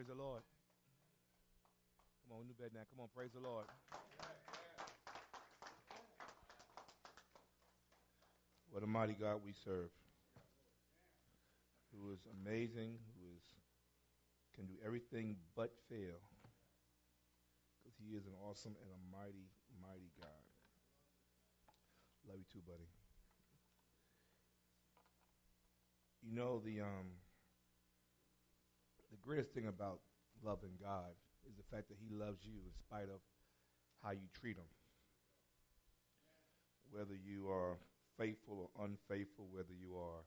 Praise the Lord. Come on, new bed now. Come on, praise the Lord. What a mighty God we serve. Who is amazing, who is can do everything but fail. Because he is an awesome and a mighty, mighty God. Love you too, buddy. You know the um greatest thing about loving God is the fact that He loves you in spite of how you treat Him. Whether you are faithful or unfaithful, whether you are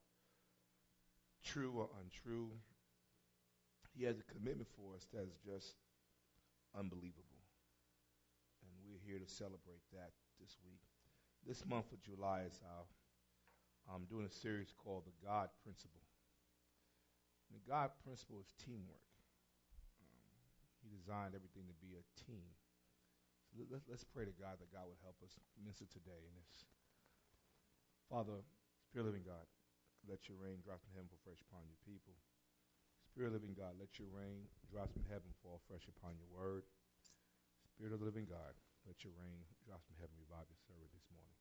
true or untrue, He has a commitment for us that is just unbelievable. And we're here to celebrate that this week. This month of July is our, I'm doing a series called The God Principle. God principle is teamwork. Um, he designed everything to be a team. So let, us pray to God that God would help us minister today in this. Father, Spirit living God, let your rain drop from heaven for fresh upon your people. Spirit living God, let your rain drop from heaven fall fresh upon your word. Spirit of the living God, let your rain drop from heaven revive your servant this morning.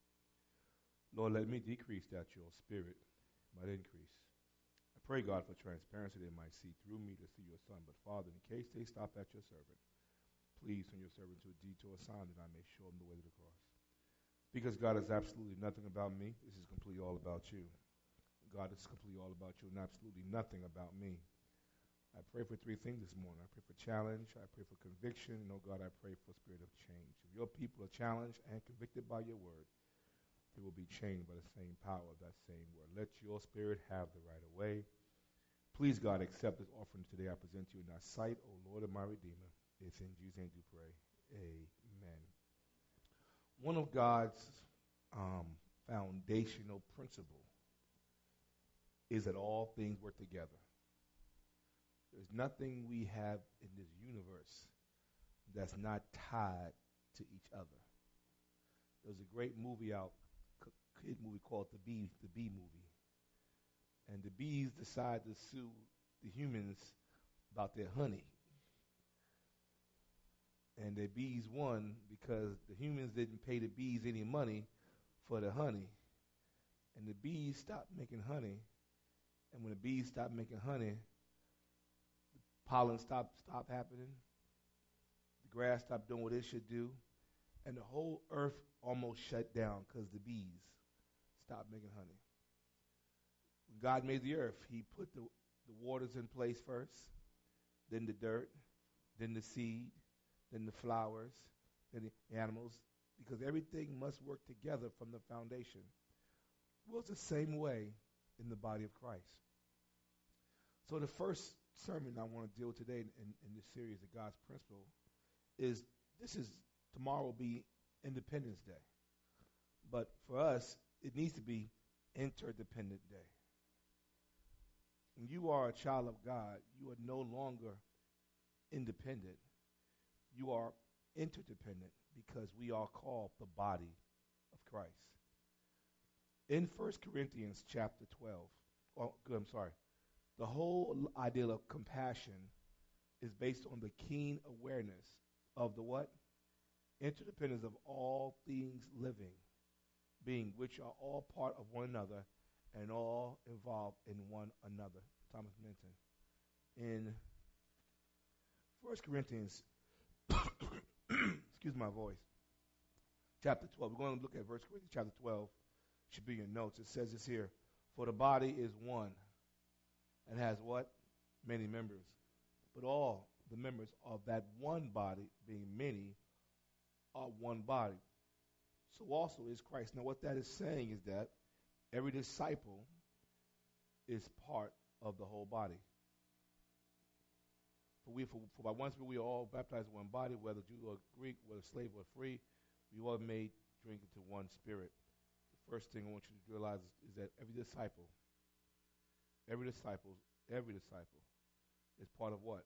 Lord, let me decrease that your spirit might increase. Pray, God, for transparency they might see through me to see your Son. But, Father, in case they stop at your servant, please send your servant to a detour sign that I may show them the way to the cross. Because, God, is absolutely nothing about me. This is completely all about you. God, is completely all about you and absolutely nothing about me. I pray for three things this morning. I pray for challenge. I pray for conviction. And, oh, God, I pray for spirit of change. If your people are challenged and convicted by your word, they will be changed by the same power of that same word. Let your spirit have the right of way. Please, God, accept this offering today I present to you in thy sight, O Lord of my Redeemer. It's in Jesus' name do pray. Amen. One of God's um, foundational principle is that all things work together. There's nothing we have in this universe that's not tied to each other. There's a great movie out kid movie called the Bee the Bee movie, and the bees decide to sue the humans about their honey. And the bees won because the humans didn't pay the bees any money for the honey. And the bees stopped making honey. And when the bees stopped making honey, pollen stopped stopped happening. The grass stopped doing what it should do. And the whole earth almost shut down because the bees stop making honey. When God made the earth, He put the, the waters in place first, then the dirt, then the seed, then the flowers, then the animals, because everything must work together from the foundation. Well, it's the same way in the body of Christ. So the first sermon I want to deal with today in, in, in this series of God's Principle is this is tomorrow will be Independence Day. But for us, it needs to be interdependent day. When you are a child of God, you are no longer independent. You are interdependent because we are called the body of Christ. In 1 Corinthians chapter 12, oh, I'm sorry, the whole idea of compassion is based on the keen awareness of the what? Interdependence of all things living being, which are all part of one another and all involved in one another. Thomas Merton. In 1 Corinthians, excuse my voice, chapter 12. We're going to look at 1 Corinthians chapter 12. Should be your notes. It says this here. For the body is one and has what? Many members. But all the members of that one body, being many, are one body so also is Christ. Now, what that is saying is that every disciple is part of the whole body. For we, for, for by one spirit, we are all baptized in one body, whether Jew or Greek, whether slave or free. We all made drink into one spirit. The first thing I want you to realize is, is that every disciple, every disciple, every disciple is part of what?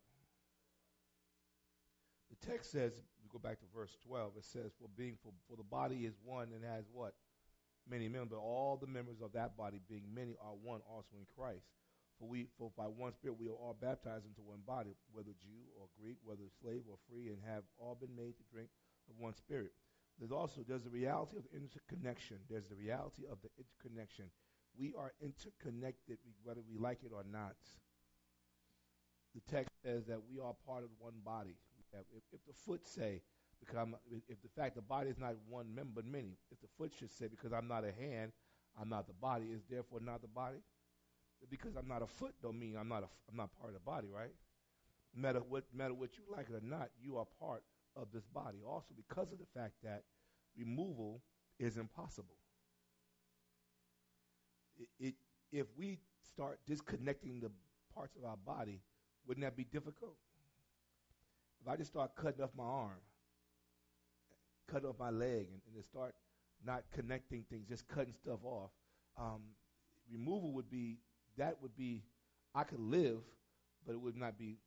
The text says, we go back to verse 12, it says, For being for, for the body is one and has what? Many members, but all the members of that body, being many, are one also in Christ. For we, for by one Spirit we are all baptized into one body, whether Jew or Greek, whether slave or free, and have all been made to drink of one Spirit. There's also there's the reality of the interconnection. There's the reality of the interconnection. We are interconnected, whether we like it or not. The text says that we are part of one body. If, if, the foot say, because I'm, if the fact the body is not one member, but many, if the foot should say, because I'm not a hand, I'm not the body, is therefore not the body. Because I'm not a foot, don't mean I'm not a, I'm not part of the body, right? Matter what, matter what you like it or not, you are part of this body. Also, because of the fact that removal is impossible. It, it, if we start disconnecting the parts of our body, wouldn't that be difficult? If I just start cutting off my arm, cut off my leg, and, and start not connecting things, just cutting stuff off, um, removal would be that would be I could live, but it would not be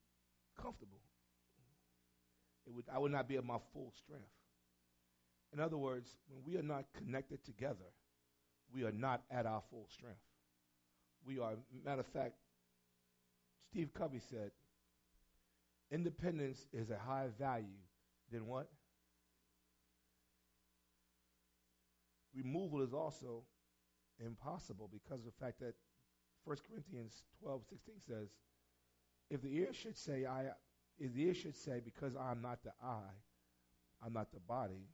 comfortable. It would I would not be at my full strength. In other words, when we are not connected together, we are not at our full strength. We are, matter of fact, Steve Covey said, independence is a higher value than what? Removal is also impossible because of the fact that 1 Corinthians 12, 16 says, if the ear should say, I, if the ear should say, because I'm not the eye, I'm not the body,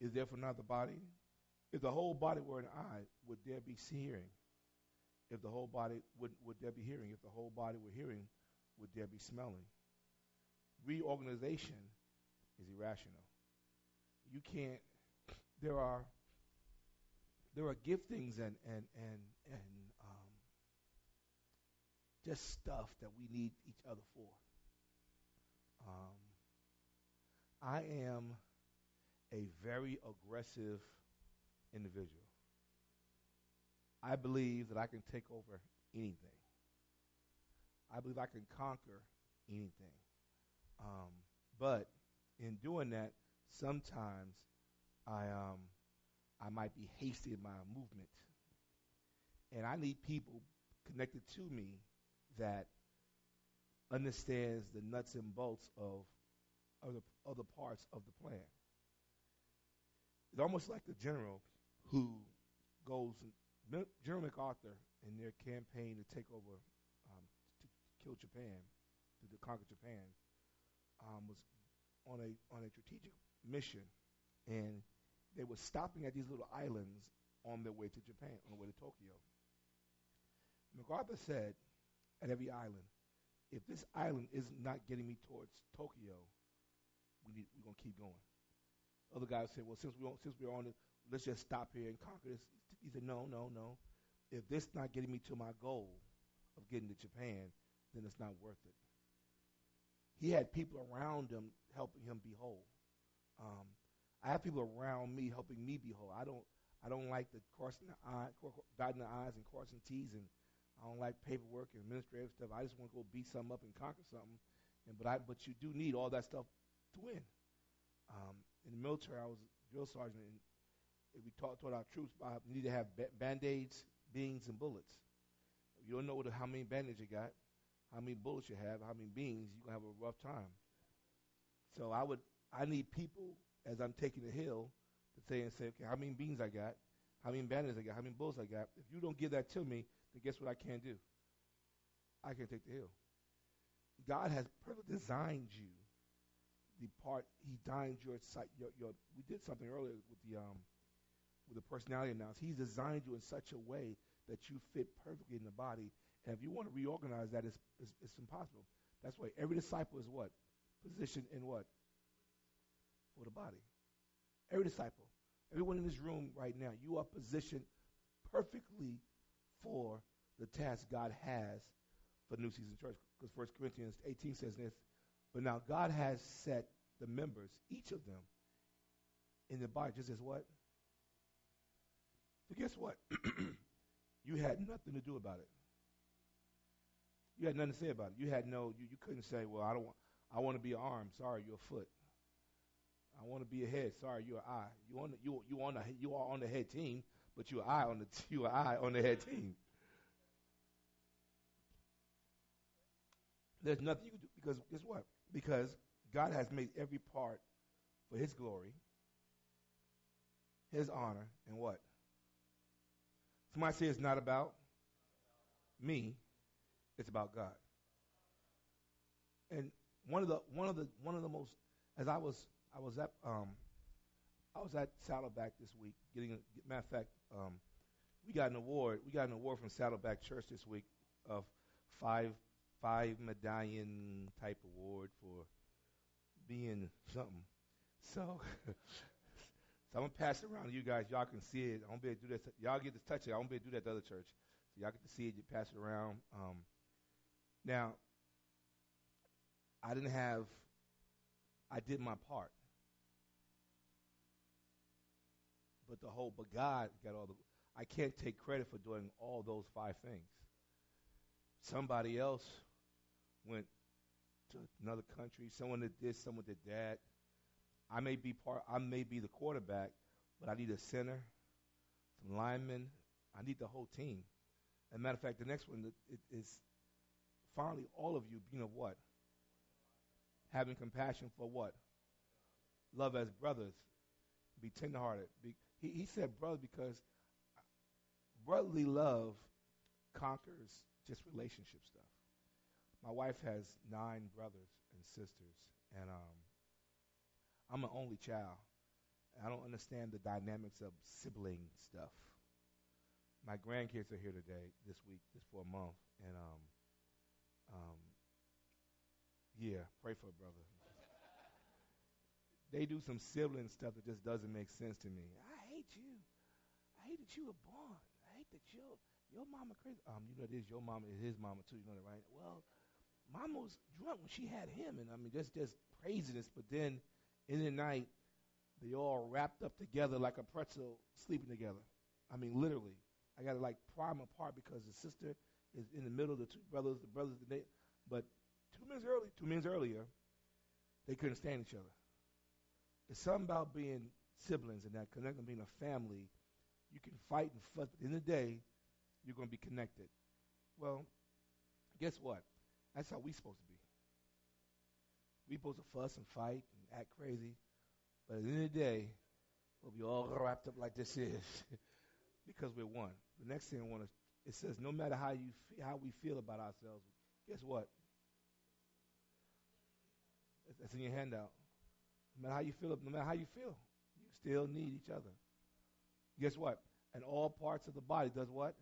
is therefore not the body? If the whole body were an eye, would there be hearing? If the whole body would would there be hearing? If the whole body were hearing, would there be smelling? Reorganization is irrational. You can't. There are. There are giftings and and and and um, just stuff that we need each other for. Um, I am a very aggressive individual. I believe that I can take over anything. I believe I can conquer anything. Um, but in doing that, sometimes I um, I might be hasty in my movement, and I need people connected to me that understands the nuts and bolts of other other parts of the plan. It's almost like the general who goes, General MacArthur, in their campaign to take over, kill Japan, to, conquer Japan, um, was on a on a strategic mission, and they were stopping at these little islands on their way to Japan, on the way to Tokyo. MacArthur said, at every island, if this island is not getting me towards Tokyo, we need, we're to keep going. Other guys said, well, since we since we're on it, let's just stop here and conquer this. He said, no, no, no. If this not getting me to my goal of getting to Japan, then it's not worth it. He had people around him helping him be whole. Um, I have people around me helping me be whole. I don't I don't like the crossing the eye, dotting the I's and crossing T's, and I don't like paperwork and administrative stuff. I just want to go beat something up and conquer something. And but I but you do need all that stuff to win. Um, in the military, I was a drill sergeant, and we taught, taught our troops about need to have band-aids, beans, and bullets. You don't know what, how many band-aids you got, how many bullets you have, how many beans, you're going to have a rough time. So I would, I need people, as I'm taking the hill, to say and say, okay, how many beans I got, how many band-aids I got, how many bullets I got. If you don't give that to me, then guess what I can't do? I can't take the hill. God has perfectly designed you the part he designed your sight. Your, your, we did something earlier with the um, with the personality analysis. He's designed you in such a way that you fit perfectly in the body. And if you want to reorganize that, it's, it's, it's impossible. That's why every disciple is what positioned in what for the body. Every disciple, everyone in this room right now, you are positioned perfectly for the task God has for the New Season Church. Because First Corinthians 18 says this but now God has set the members, each of them, in the body just as what? So guess what? you had nothing to do about it. You had nothing to say about it. You had no. You, you couldn't say, "Well, I don't. Want, I want to be an arm. Sorry, you're a foot. I want to be a head. Sorry, you're an eye. You on the, you you on the you are on the head team, but you're eye on the you eye on the head team. There's nothing you can do because guess what? Because God has made every part for His glory, His honor, and what? Somebody say it's not about me it's about God. And one of the one of the one of the most as I was I was at um I was at Saddleback this week getting a matter of fact um we got an award we got an award from Saddleback Church this week of five five medallion type award for being something. So So I'm gonna pass it around to you guys. Y'all can see it. I won't be able to do that. Y'all get to touch it. I won't be able to do that to other church. So y'all get to see it. You pass it around. Um, now, I didn't have. I did my part, but the whole. But God got all the. I can't take credit for doing all those five things. Somebody else went to another country. Someone that did. Someone did that. I may be part. I may be the quarterback, but I need a center, some linemen. I need the whole team. As a matter of fact, the next one is finally all of you being of what? Having compassion for what? Love as brothers. Be tenderhearted. Be, he, he said brother because brotherly love conquers just relationship stuff. My wife has nine brothers and sisters, and um, I'm an only child. I don't understand the dynamics of sibling stuff. My grandkids are here today, this week, just for a month, and um, um, yeah, pray for a brother. they do some sibling stuff that just doesn't make sense to me. I hate you. I hate that you were born. I hate that your your mama crazy. Um, you know, it is your mama is his mama too. You know that, right? Well, mama was drunk when she had him, and I mean, just just craziness. But then in the night, they all wrapped up together like a pretzel, sleeping together. I mean, literally. I got to like pry them apart because the sister is in the middle of the two brothers, the brothers, they, but two minutes early, two minutes earlier, they couldn't stand each other. It's something about being siblings and that connecting, being a family. You can fight and fuss, but in the day, you're going to be connected. Well, guess what? That's how we're supposed to be. We're supposed to fuss and fight and act crazy. But at the end of the day, we'll be all wrapped up like this is because we're one. The next thing I want to, it says, no matter how you how we feel about ourselves, guess what? That's in your handout. No matter how you feel, no matter how you feel, you still need each other. Guess what? And all parts of the body does what?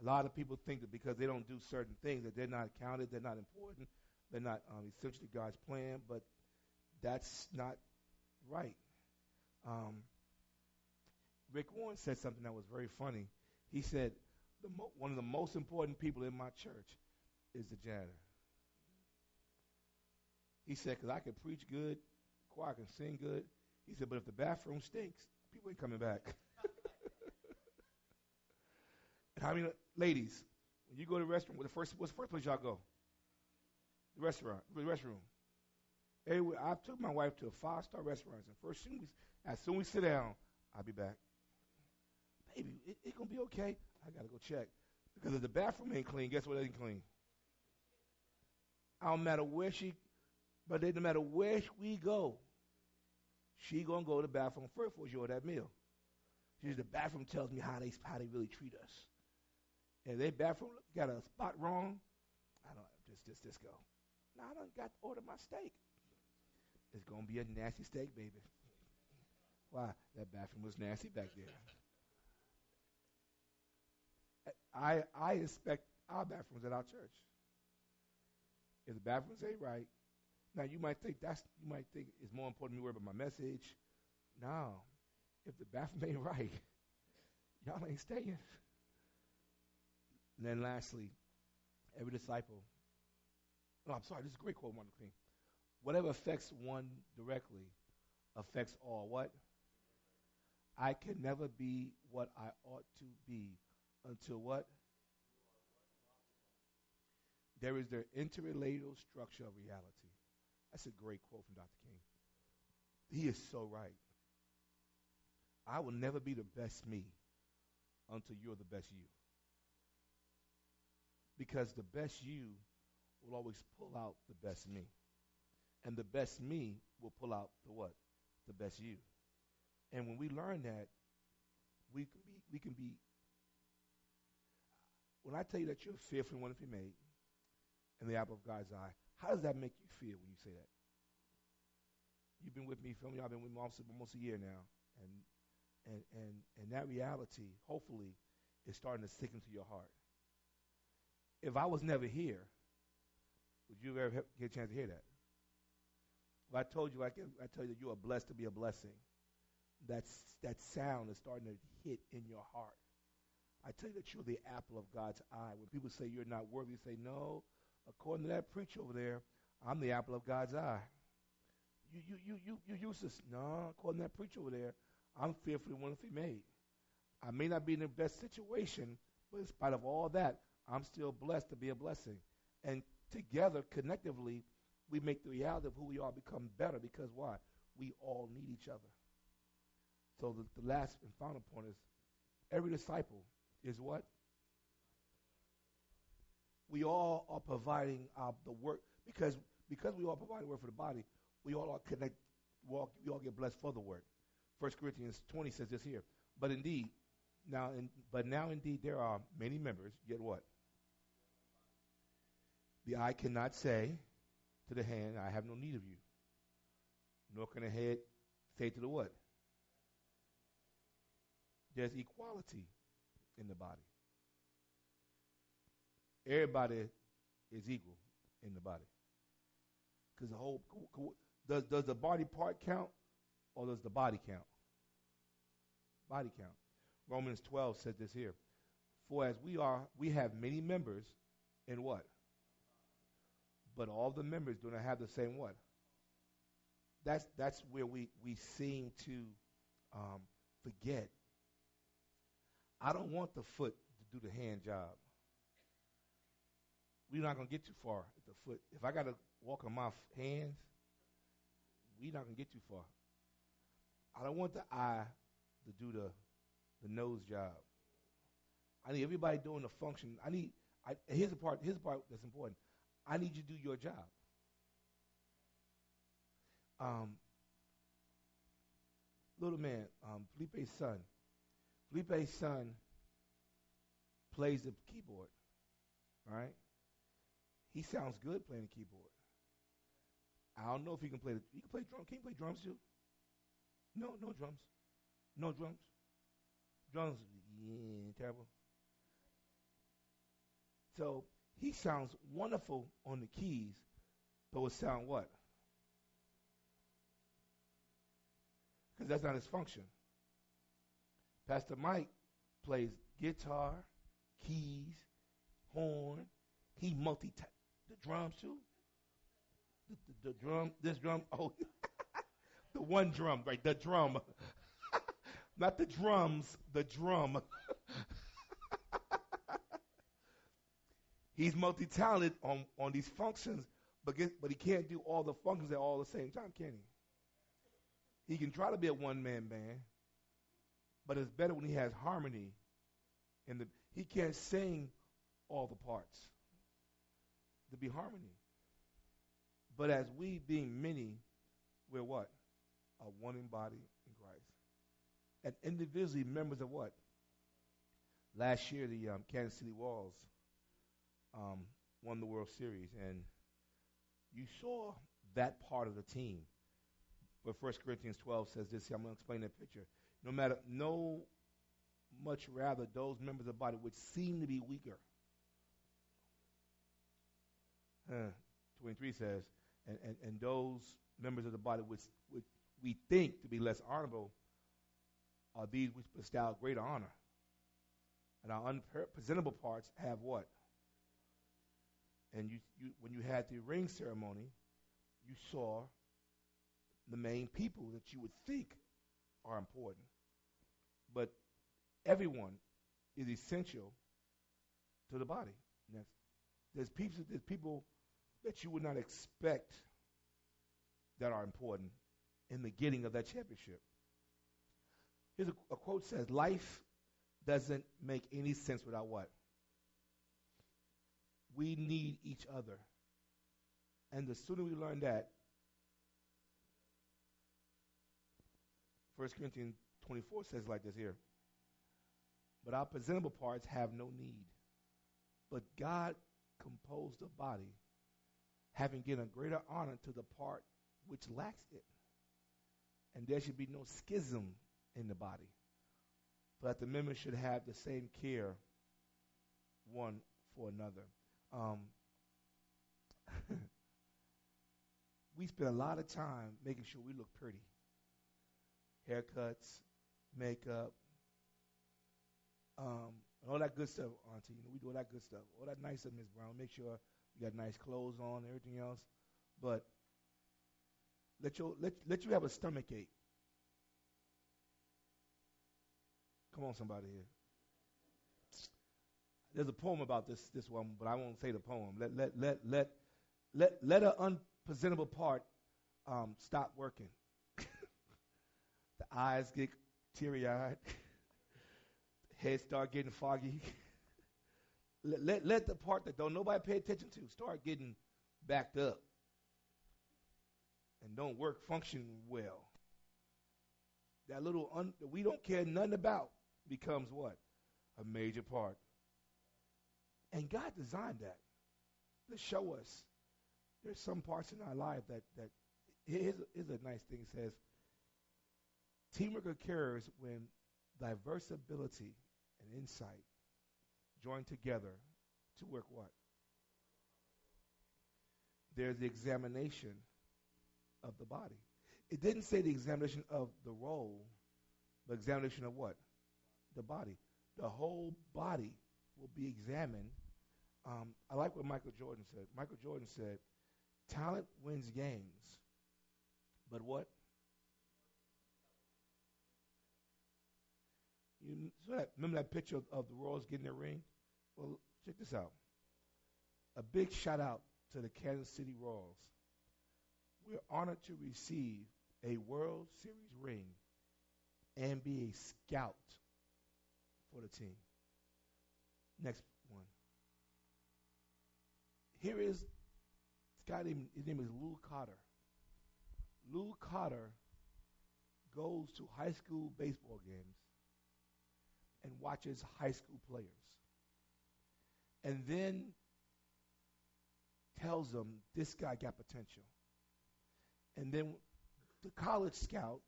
A lot of people think that because they don't do certain things that they're not counted, they're not important, they're not um, essentially God's plan, but that's not right. Um, Rick Warren said something that was very funny. He said, mo- one of the most important people in my church is the janitor. He said, because I can preach good, choir can sing good. He said, but if the bathroom stinks, people ain't coming back. and how many ladies, when you go to the restroom, the first, what's the first place y'all go? the restaurant, the restroom. Anyway, I took my wife to a five star restaurant. And first, soon we, as soon as we sit down, I'll be back. Baby, it, it gonna be okay. I gotta go check because if the bathroom ain't clean, guess what ain't clean? I don't matter where she, but they no matter where we go, she gonna go to the bathroom first before order that meal. She says the bathroom tells me how they how they really treat us. And their bathroom got a spot wrong, I don't just just just go. Now I don't got to order my steak. It's gonna be a nasty steak, baby. Why? That bathroom was nasty back there. I I expect our bathrooms at our church. If the bathrooms ain't right, now you might think that's you might think it's more important to me worry about my message. No. If the bathroom ain't right, y'all ain't staying. And then lastly, every disciple no, I'm sorry. This is a great quote, Martin Luther King. Whatever affects one directly affects all. What? I can never be what I ought to be until what? There is the interrelated structure of reality. That's a great quote from Dr. King. He is so right. I will never be the best me until you're the best you. Because the best you will always pull out the best me. And the best me will pull out the what? The best you. And when we learn that, we can be we can be when I tell you that you're fearfully and wonderfully made in the apple of God's eye, how does that make you feel when you say that? You've been with me, family. I've been with me almost, almost a year now, and and and and that reality, hopefully, is starting to sink into your heart. If I was never here, would you ever get a chance to hear that? If I told you, I, can, I tell you that you are blessed to be a blessing. That's, that sound is starting to hit in your heart. I tell you that you're the apple of God's eye. When people say you're not worthy, you say, no, according to that preacher over there, I'm the apple of God's eye. You, you, you, you, you useless. No, according to that preacher over there, I'm fearfully wonderfully made. I may not be in the best situation, but in spite of all that, I'm still blessed to be a blessing. And together, connectively, we make the reality of who we are become better because why? We all need each other. So the, the last and final point is every disciple is what? We all are providing uh, the work because because we all provide work for the body. We all are connect. We all, we all get blessed for the work. First Corinthians 20 says this here. But indeed, now, in, but now indeed there are many members. Yet what? The eye cannot say to the hand, I have no need of you. Nor can the head say to the what? There's equality in the body. Everybody is equal in the body. Because the whole does does the body part count or does the body count? Body count. Romans 12 says this here. For as we are, we have many members in what? But all the members do not have the same what? That's that's where we, we seem to um, forget. I don't want the foot to do the hand job. We're not gonna get too far at the foot. If I gotta walk on my f- hands, we're not gonna get too far. I don't want the eye to do the the nose job. I need everybody doing the function. I need. I, here's the part. Here's the part that's important. I need you to do your job. Um, little man, um, Felipe's son. Felipe's son plays the keyboard. Right? He sounds good playing the keyboard. I don't know if he can play the. He can play drum. Can he play drums too? No, no drums. No drums. Drums, yeah, terrible. So he sounds wonderful on the keys, but would sound what? Because that's not his function. Pastor Mike plays guitar, keys, horn. He multi the drums too. The, the, the drum, this drum, oh, the one drum, right? The drum. Not the drums, the drum. He's multi-talented on, on these functions, but, get, but he can't do all the functions at all the same time, can he? He can try to be a one-man band, but it's better when he has harmony. And the, he can't sing all the parts. To be harmony. But as we being many, we're what? A one in body in Christ. And individually members of what? Last year, the um, Kansas City Royals um, won the World Series, and you saw that part of the team. But First Corinthians 12 says this. I'm going to explain that picture. No matter, no, much rather those members of the body which seem to be weaker. Uh, 23 says, and, and, and those members of the body which, which we think to be less honorable are these which bestow greater honor. And our unpresentable parts have what? And you, you, when you had the ring ceremony, you saw the main people that you would think are important. But everyone is essential to the body. There's people, there's people that you would not expect that are important in the getting of that championship. Here's a, a quote says, Life doesn't make any sense without what? We need each other And the sooner we learn that, 1 Corinthians 24 says like this here. But our presentable parts have no need. But God composed the body, having given greater honor to the part which lacks it. And there should be no schism in the body, but the members should have the same care one for another. Um, we spend a lot of time making sure we look pretty. Haircuts, makeup, um, all that good stuff, Auntie. You know, we do all that good stuff. All that nice stuff, Miss Brown. Make sure you got nice clothes on, everything else. But let your let let you have a stomach ache. Come on, somebody here. There's a poem about this this one, but I won't say the poem. Let let let let let let an unpresentable part um, stop working. Eyes get teary eyed. Head start getting foggy. let, let let the part that don't nobody pay attention to start getting backed up and don't work function well. That little un, we don't care nothing about becomes what? A major part. And God designed that to show us there's some parts in our life that that here's a, here's a nice thing. It says teamwork occurs when diverse ability and insight join together to work what? There's the examination of the body. It didn't say the examination of the role, but examination of what? The body. The whole body will be examined. Um, I like what Michael Jordan said. Michael Jordan said, talent wins games, but what? You so that, remember that picture of, of the Royals getting their ring? Well, check this out. A big shout out to the Kansas City Royals we're honored to receive a World Series ring and be a scout for the team. Next one. Here is this guy named his name is Lou Cotter. Lou Cotter goes to high school baseball games and watches high school players. And then tells them this guy got potential. And then the college scout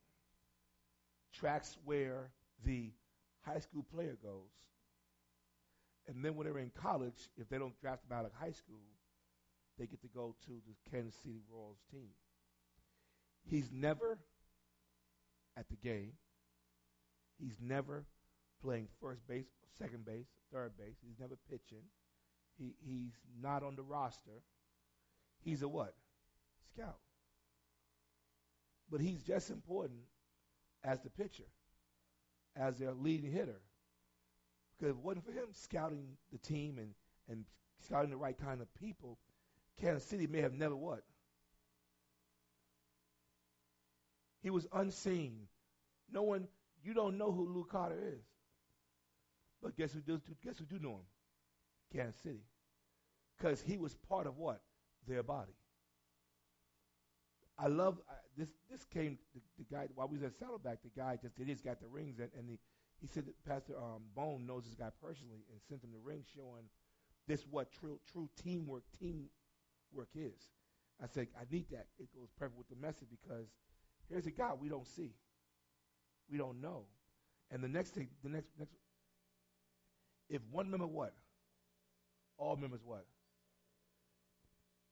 tracks where the high school player goes. And then when they're in college, if they don't draft them out of high school, they get to go to the Kansas City Royals team. He's never at the game. He's never playing first base, second base, third base. He's never pitching. He, he's not on the roster. He's a what? Scout. But he's just important as the pitcher, as their leading hitter. Because if it wasn't for him scouting the team and, and scouting the right kind of people, Kansas City may have never what? He was unseen. No one, you don't know who Lou Carter is. But guess who does? Guess who do know him? Kansas City, because he was part of what their body. I love this. This came the, the, guy while we was at Saddleback. The guy just he just got the rings and, and the, he said that Pastor um, Bone knows this guy personally and sent him the ring showing this what true true teamwork teamwork is. I said I need that. It goes perfect with the message because here's a guy we don't see, we don't know, and the next thing the next next if one member what all members what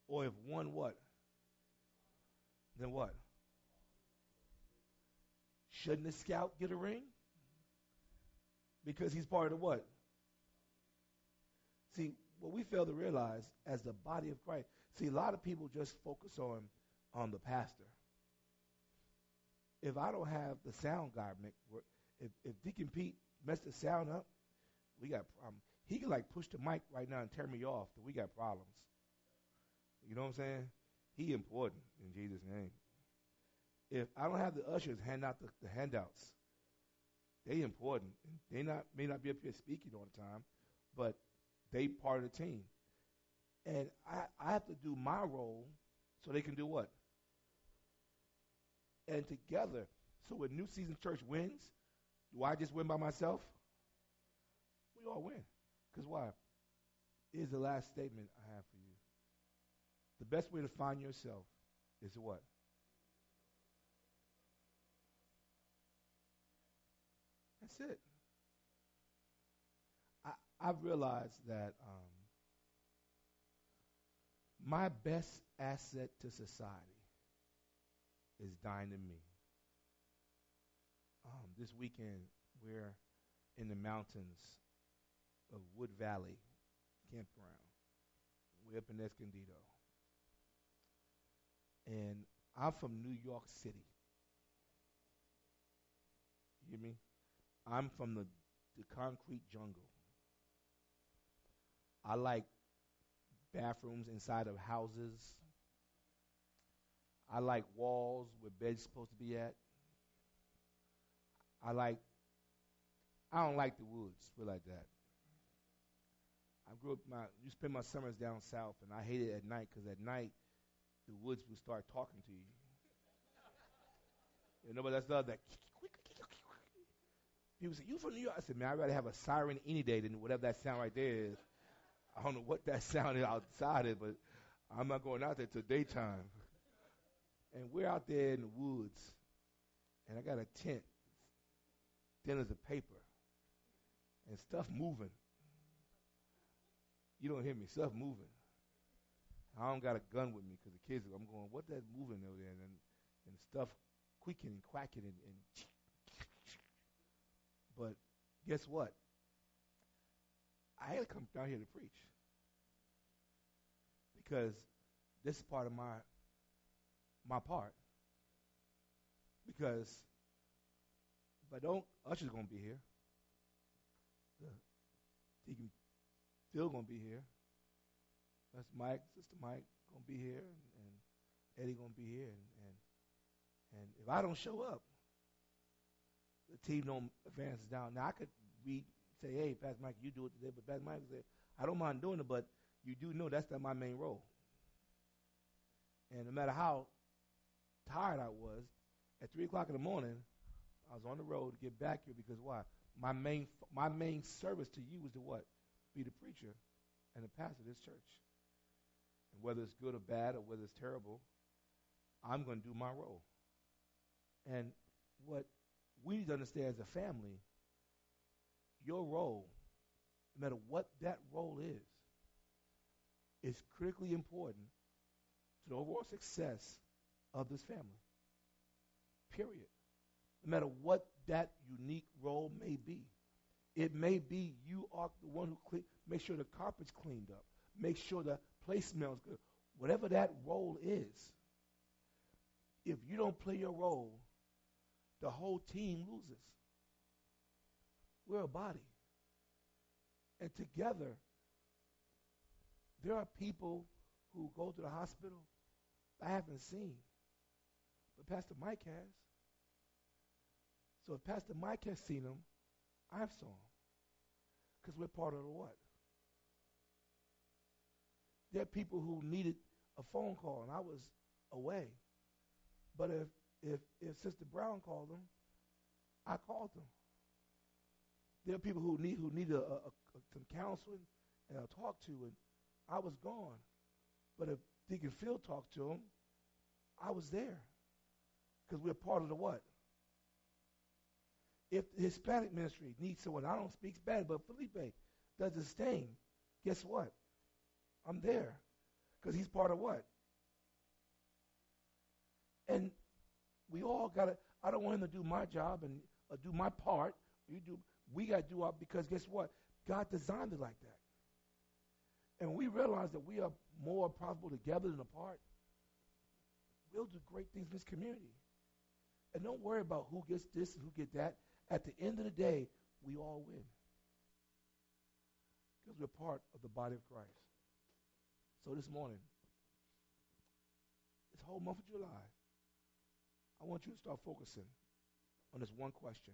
or if one what then what? Shouldn't the scout get a ring? Because he's part of what? See, what we fail to realize as the body of Christ, see, a lot of people just focus on on the pastor. If I don't have the sound guy if, if Deacon Pete messed the sound up, we got um, he can like push the mic right now and turn me off, but we got problems. You know what I'm saying? He important in Jesus' name. If I don't have the ushers hand out the, the handouts, they important. They not may not be up here speaking all the time, but they part of the team. And I, I have to do my role So they can do what? And together. So when New Season Church wins, do I just win by myself? We all win. Because why? Here's the last statement I have for you. The best way to find yourself is what? That's it. I, I've realized that um, my best asset to society is dying in me. Um, this weekend, we're in the mountains of Wood Valley Campground. We're up in Escondido. And I'm from New York City. You hear me? I'm from the, the concrete jungle. I like bathrooms inside of houses. I like walls where beds supposed to be at. I like I don't like the woods, put like that. I grew up my you spend my summers down south and I hate it at night because at night the woods will start talking to you. You know, but that's other that People say, You from New York? I said, Man, I'd rather have a siren any day than whatever that sound right there is. I don't know what that sound is outside is, but I'm not going out there till daytime. And we're out there in the woods, and I got a tent, thin as a paper, and stuff moving. You don't hear me, stuff moving. I don't got a gun with me because the kids, I'm going, what that moving over there? And, and stuff quaking and quacking and, and but guess what? I had to come down here to preach because this is part of my my part. Because if I don't, Usher's gonna be here. The Deacon Phil gonna be here. That's Mike, Sister Mike gonna be here, and, and Eddie gonna be here, and, and and if I don't show up, the team don't advance down. Now I could read, say, hey, Pastor Mike, you do it today, but Pastor Mike said, I don't mind doing it, but you do know that's not my main role. And no matter how tired I was, at three o'clock in the morning, I was on the road to get back here because why? My main my main service to you is to what? Be the preacher and the pastor of this church. And whether it's good or bad or whether it's terrible, I'm going to do my role. And what we need to understand as a family, your role, no matter what that role is, is critically important to the overall success of this family. Period. No matter what that unique role may be. It may be you are the one who clean, make sure the carpet's cleaned up, make sure the place smells good. Whatever that role is, if you don't play your role, the whole team loses. We're a body. And together, there are people who go to the hospital I haven't seen, but Pastor Mike has. So if Pastor Mike has seen them, I've saw them. Because we're part of the what? There are people who needed a phone call, and I was away. But if if if Sister Brown called them, I called them. There are people who need who need a, a, a, some counseling and I'll talk to, and I was gone. But if Deacon Phil talked to them, I was there because we're part of the what? If the Hispanic ministry needs someone, I don't speak Spanish, but Felipe does the same. Guess what? I'm there because he's part of what? And we all got to, I don't want him to do my job and uh, do my part. You do, we got to do our, because guess what? God designed it like that. And when we realize that we are more profitable together than apart, we'll do great things in this community. And don't worry about who gets this and who gets that. At the end of the day, we all win. Because we're part of the body of Christ. So this morning, this whole month of July, I want you to start focusing on this one question.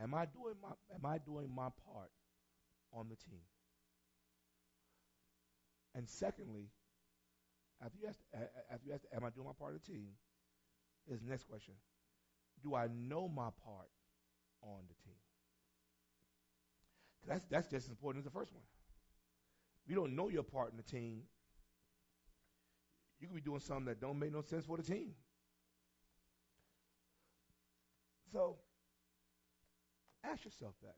Am I doing my am I doing my part on the team? And secondly, after you ask, after you ask, am I doing my part of the team? Is the next question. Do I know my part on the team? That's, that's just as important as the first one. If you don't know your part in the team, you could be doing something that don't make no sense for the team. So, ask yourself that.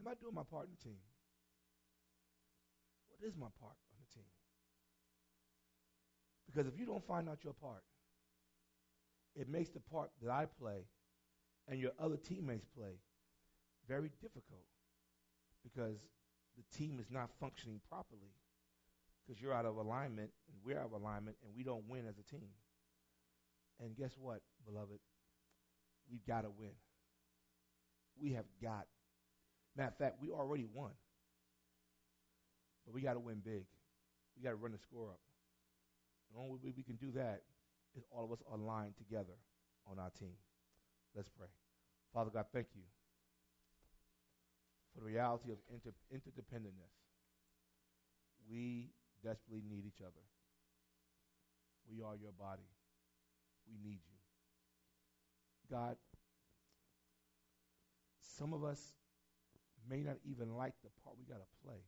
Am I doing my part in the team? What is my part on the team? Because if you don't find out your part, it makes the part that I play and your other teammates play very difficult because the team is not functioning properly because you're out of alignment and we're out of alignment and we don't win as a team. And guess what, beloved? We've got to win. We have got. Matter of fact, we already won. But we got to win big. We got to run the score up. The only way we can do that is all of us aligned together on our team. Let's pray. Father God, thank you for the reality of inter- interdependentness. We desperately need each other. We are your body. We need you. God, some of us may not even like the part we got to play.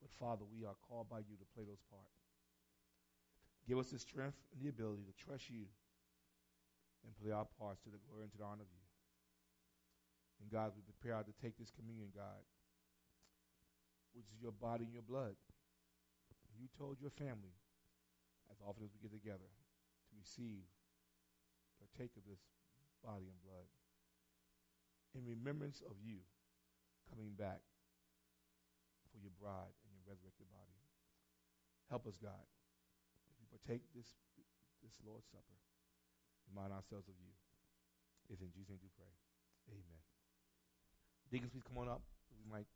But Father, we are called by you to play those parts. Give us the strength and the ability to trust you and play our parts to the glory and to the honor of you. And God, we prepare to take this communion, God, which is your body and your blood. You told your family, as often as we get together, to receive, partake of this body and blood in remembrance of you coming back for your bride and your resurrected body. Help us, God, partake this, this Lord's Supper, remind ourselves of you. It's in Jesus' name we pray. Amen. Deacons, please come on up. We might